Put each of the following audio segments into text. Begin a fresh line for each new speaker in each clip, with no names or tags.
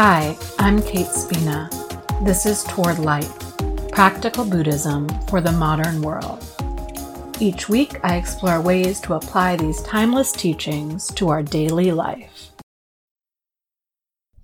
Hi, I'm Kate Spina. This is Toward Light Practical Buddhism for the Modern World. Each week, I explore ways to apply these timeless teachings to our daily life.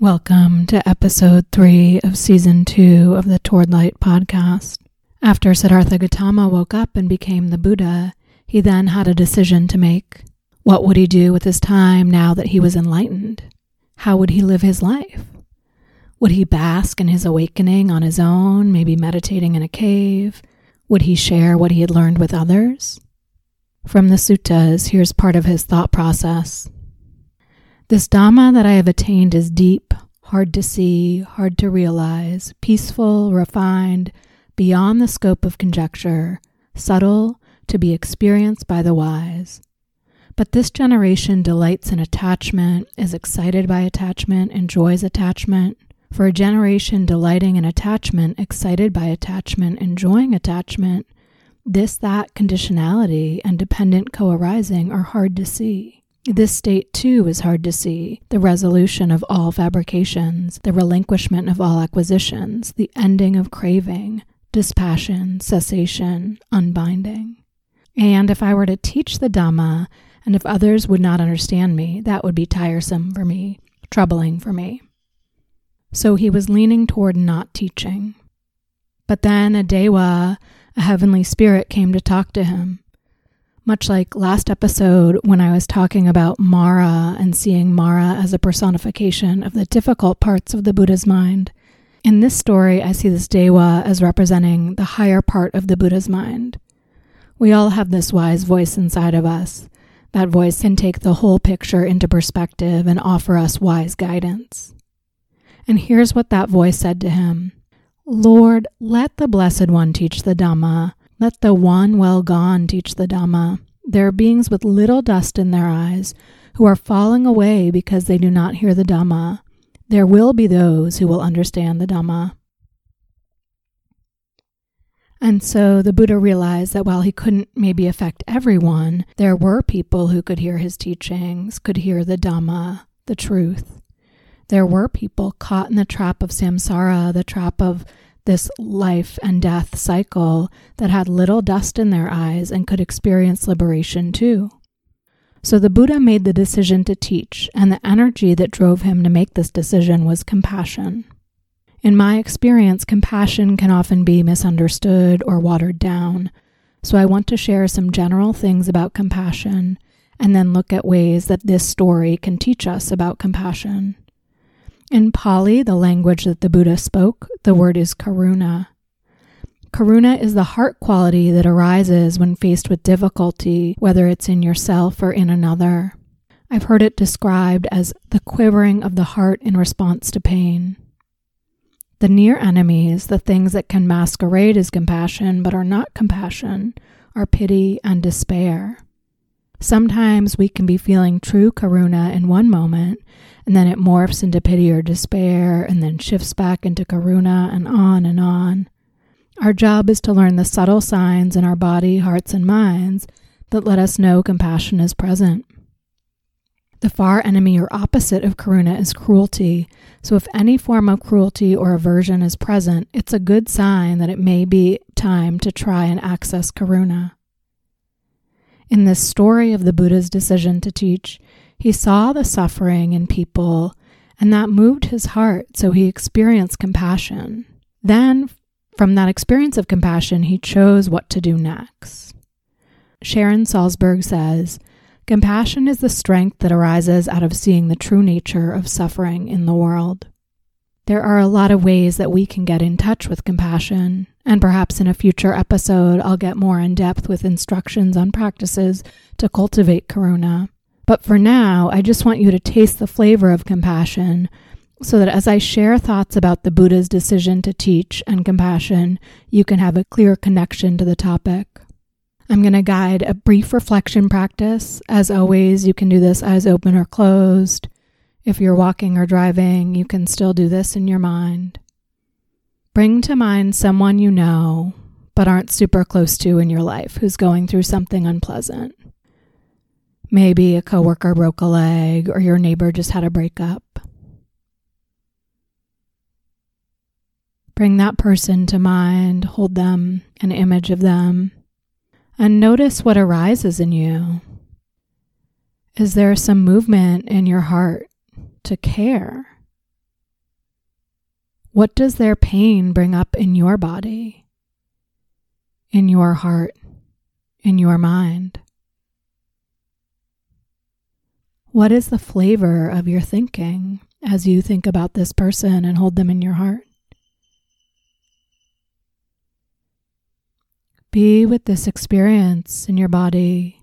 Welcome to episode three of season two of the Toward Light podcast. After Siddhartha Gautama woke up and became the Buddha, he then had a decision to make. What would he do with his time now that he was enlightened? How would he live his life? Would he bask in his awakening on his own, maybe meditating in a cave? Would he share what he had learned with others? From the suttas, here's part of his thought process. This Dhamma that I have attained is deep, hard to see, hard to realize, peaceful, refined, beyond the scope of conjecture, subtle, to be experienced by the wise. But this generation delights in attachment, is excited by attachment, enjoys attachment. For a generation delighting in attachment, excited by attachment, enjoying attachment, this, that conditionality and dependent co arising are hard to see. This state, too, is hard to see the resolution of all fabrications, the relinquishment of all acquisitions, the ending of craving, dispassion, cessation, unbinding. And if I were to teach the Dhamma, and if others would not understand me, that would be tiresome for me, troubling for me. So he was leaning toward not teaching. But then a Deva, a heavenly spirit, came to talk to him. Much like last episode when I was talking about Mara and seeing Mara as a personification of the difficult parts of the Buddha's mind, in this story I see this Deva as representing the higher part of the Buddha's mind. We all have this wise voice inside of us. That voice can take the whole picture into perspective and offer us wise guidance. And here's what that voice said to him Lord, let the Blessed One teach the Dhamma. Let the one well gone teach the Dhamma. There are beings with little dust in their eyes who are falling away because they do not hear the Dhamma. There will be those who will understand the Dhamma. And so the Buddha realized that while he couldn't maybe affect everyone, there were people who could hear his teachings, could hear the Dhamma, the truth. There were people caught in the trap of samsara, the trap of this life and death cycle that had little dust in their eyes and could experience liberation too. So the Buddha made the decision to teach, and the energy that drove him to make this decision was compassion. In my experience, compassion can often be misunderstood or watered down. So I want to share some general things about compassion and then look at ways that this story can teach us about compassion. In Pali, the language that the Buddha spoke, the word is karuna. Karuna is the heart quality that arises when faced with difficulty, whether it's in yourself or in another. I've heard it described as the quivering of the heart in response to pain. The near enemies, the things that can masquerade as compassion but are not compassion, are pity and despair. Sometimes we can be feeling true karuna in one moment, and then it morphs into pity or despair, and then shifts back into karuna, and on and on. Our job is to learn the subtle signs in our body, hearts, and minds that let us know compassion is present. The far enemy or opposite of karuna is cruelty. So, if any form of cruelty or aversion is present, it's a good sign that it may be time to try and access karuna. In this story of the Buddha's decision to teach, he saw the suffering in people, and that moved his heart, so he experienced compassion. Then, from that experience of compassion, he chose what to do next. Sharon Salzberg says, Compassion is the strength that arises out of seeing the true nature of suffering in the world. There are a lot of ways that we can get in touch with compassion, and perhaps in a future episode, I'll get more in depth with instructions on practices to cultivate karuna. But for now, I just want you to taste the flavor of compassion so that as I share thoughts about the Buddha's decision to teach and compassion, you can have a clear connection to the topic. I'm going to guide a brief reflection practice. As always, you can do this eyes open or closed. If you're walking or driving, you can still do this in your mind. Bring to mind someone you know but aren't super close to in your life who's going through something unpleasant. Maybe a coworker broke a leg or your neighbor just had a breakup. Bring that person to mind, hold them, an image of them, and notice what arises in you. Is there some movement in your heart to care? What does their pain bring up in your body, in your heart, in your mind? What is the flavor of your thinking as you think about this person and hold them in your heart? Be with this experience in your body,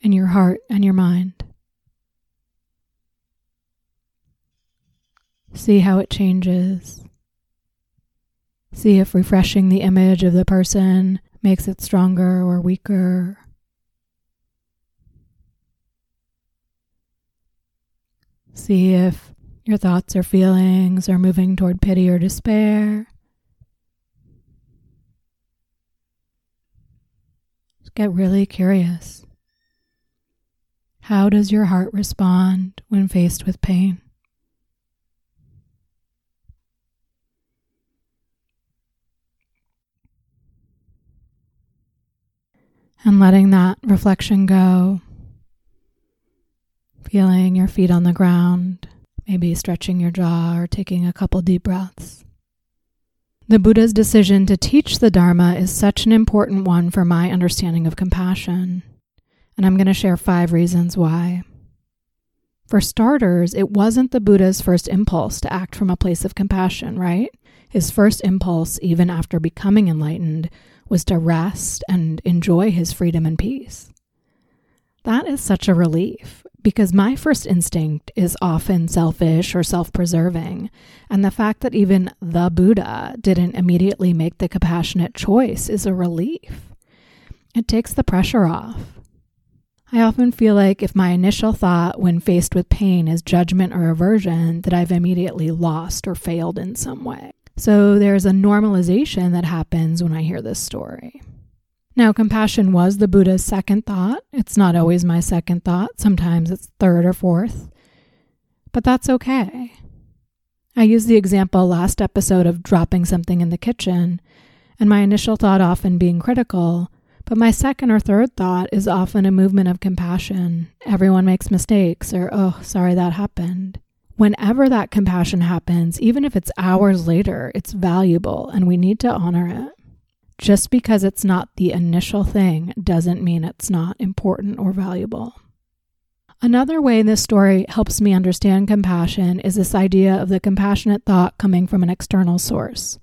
in your heart, and your mind. See how it changes. See if refreshing the image of the person makes it stronger or weaker. See if your thoughts or feelings are moving toward pity or despair. Get really curious. How does your heart respond when faced with pain? And letting that reflection go, feeling your feet on the ground, maybe stretching your jaw or taking a couple deep breaths. The Buddha's decision to teach the Dharma is such an important one for my understanding of compassion, and I'm going to share five reasons why. For starters, it wasn't the Buddha's first impulse to act from a place of compassion, right? His first impulse, even after becoming enlightened, was to rest and enjoy his freedom and peace. That is such a relief because my first instinct is often selfish or self preserving. And the fact that even the Buddha didn't immediately make the compassionate choice is a relief. It takes the pressure off. I often feel like if my initial thought when faced with pain is judgment or aversion, that I've immediately lost or failed in some way. So there's a normalization that happens when I hear this story. Now, compassion was the Buddha's second thought. It's not always my second thought, sometimes it's third or fourth, but that's okay. I used the example last episode of dropping something in the kitchen, and my initial thought often being critical, but my second or third thought is often a movement of compassion. Everyone makes mistakes, or, oh, sorry that happened. Whenever that compassion happens, even if it's hours later, it's valuable and we need to honor it. Just because it's not the initial thing doesn't mean it's not important or valuable. Another way this story helps me understand compassion is this idea of the compassionate thought coming from an external source,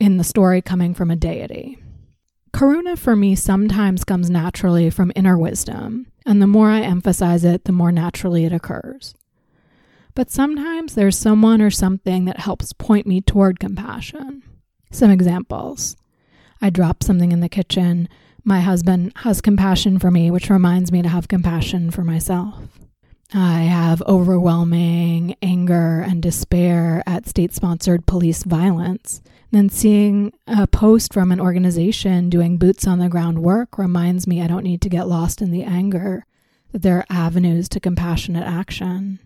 in the story coming from a deity. Karuna for me sometimes comes naturally from inner wisdom, and the more I emphasize it, the more naturally it occurs. But sometimes there's someone or something that helps point me toward compassion. Some examples. I drop something in the kitchen. My husband has compassion for me, which reminds me to have compassion for myself. I have overwhelming anger and despair at state sponsored police violence. Then seeing a post from an organization doing boots on the ground work reminds me I don't need to get lost in the anger, that there are avenues to compassionate action.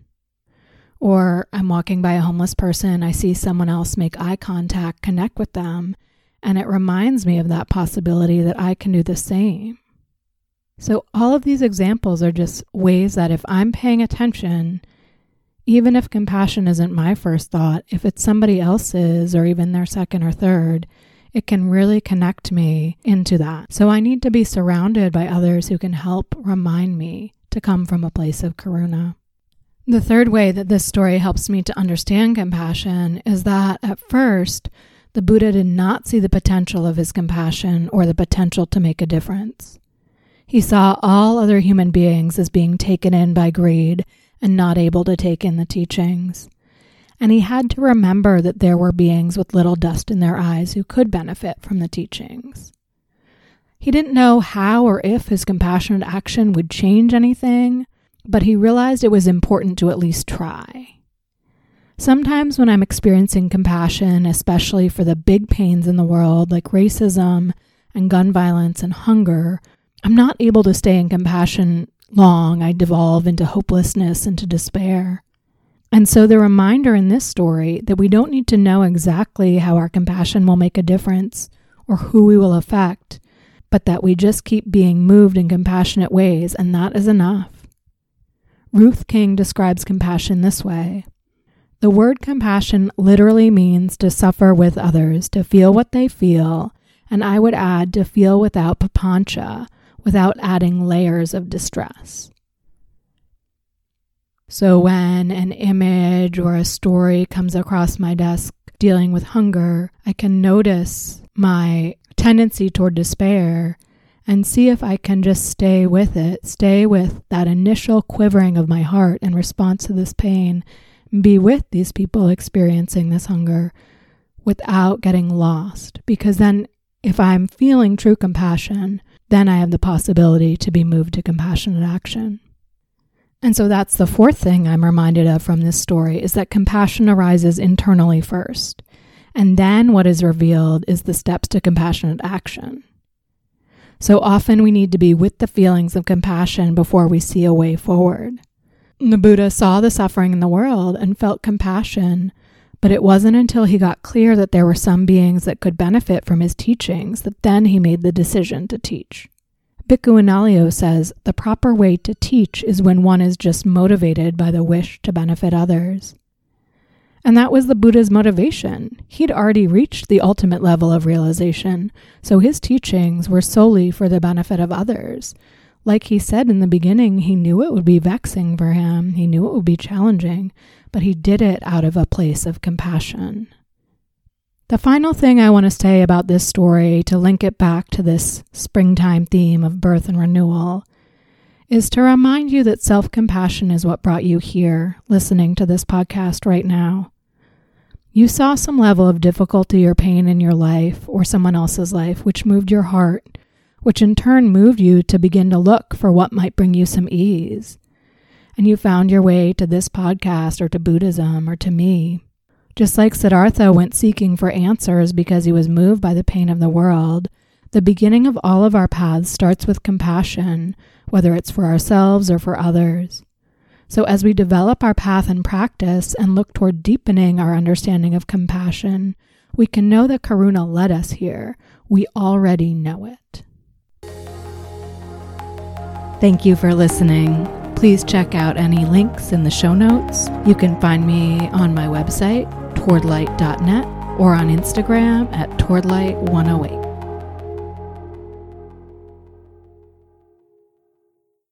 Or I'm walking by a homeless person, I see someone else make eye contact, connect with them, and it reminds me of that possibility that I can do the same. So, all of these examples are just ways that if I'm paying attention, even if compassion isn't my first thought, if it's somebody else's or even their second or third, it can really connect me into that. So, I need to be surrounded by others who can help remind me to come from a place of karuna. The third way that this story helps me to understand compassion is that at first, the Buddha did not see the potential of his compassion or the potential to make a difference. He saw all other human beings as being taken in by greed and not able to take in the teachings. And he had to remember that there were beings with little dust in their eyes who could benefit from the teachings. He didn't know how or if his compassionate action would change anything, but he realized it was important to at least try. Sometimes, when I'm experiencing compassion, especially for the big pains in the world like racism and gun violence and hunger, I'm not able to stay in compassion long. I devolve into hopelessness and to despair. And so the reminder in this story that we don't need to know exactly how our compassion will make a difference or who we will affect, but that we just keep being moved in compassionate ways, and that is enough. Ruth King describes compassion this way The word compassion literally means to suffer with others, to feel what they feel, and I would add to feel without papancha, without adding layers of distress. So when an image or a story comes across my desk dealing with hunger, I can notice my tendency toward despair and see if I can just stay with it, stay with that initial quivering of my heart in response to this pain, be with these people experiencing this hunger without getting lost. Because then, if I'm feeling true compassion, then I have the possibility to be moved to compassionate action. And so that's the fourth thing I'm reminded of from this story is that compassion arises internally first. And then what is revealed is the steps to compassionate action. So often we need to be with the feelings of compassion before we see a way forward. The Buddha saw the suffering in the world and felt compassion, but it wasn't until he got clear that there were some beings that could benefit from his teachings that then he made the decision to teach. Bhikkhu Analayo says the proper way to teach is when one is just motivated by the wish to benefit others. And that was the Buddha's motivation. He'd already reached the ultimate level of realization, so his teachings were solely for the benefit of others. Like he said in the beginning, he knew it would be vexing for him, he knew it would be challenging, but he did it out of a place of compassion. The final thing I want to say about this story, to link it back to this springtime theme of birth and renewal, is to remind you that self compassion is what brought you here, listening to this podcast right now. You saw some level of difficulty or pain in your life or someone else's life, which moved your heart, which in turn moved you to begin to look for what might bring you some ease. And you found your way to this podcast or to Buddhism or to me. Just like Siddhartha went seeking for answers because he was moved by the pain of the world, the beginning of all of our paths starts with compassion, whether it's for ourselves or for others. So, as we develop our path and practice and look toward deepening our understanding of compassion, we can know that Karuna led us here. We already know it. Thank you for listening. Please check out any links in the show notes. You can find me on my website, towardlight.net or on Instagram at towardlight108.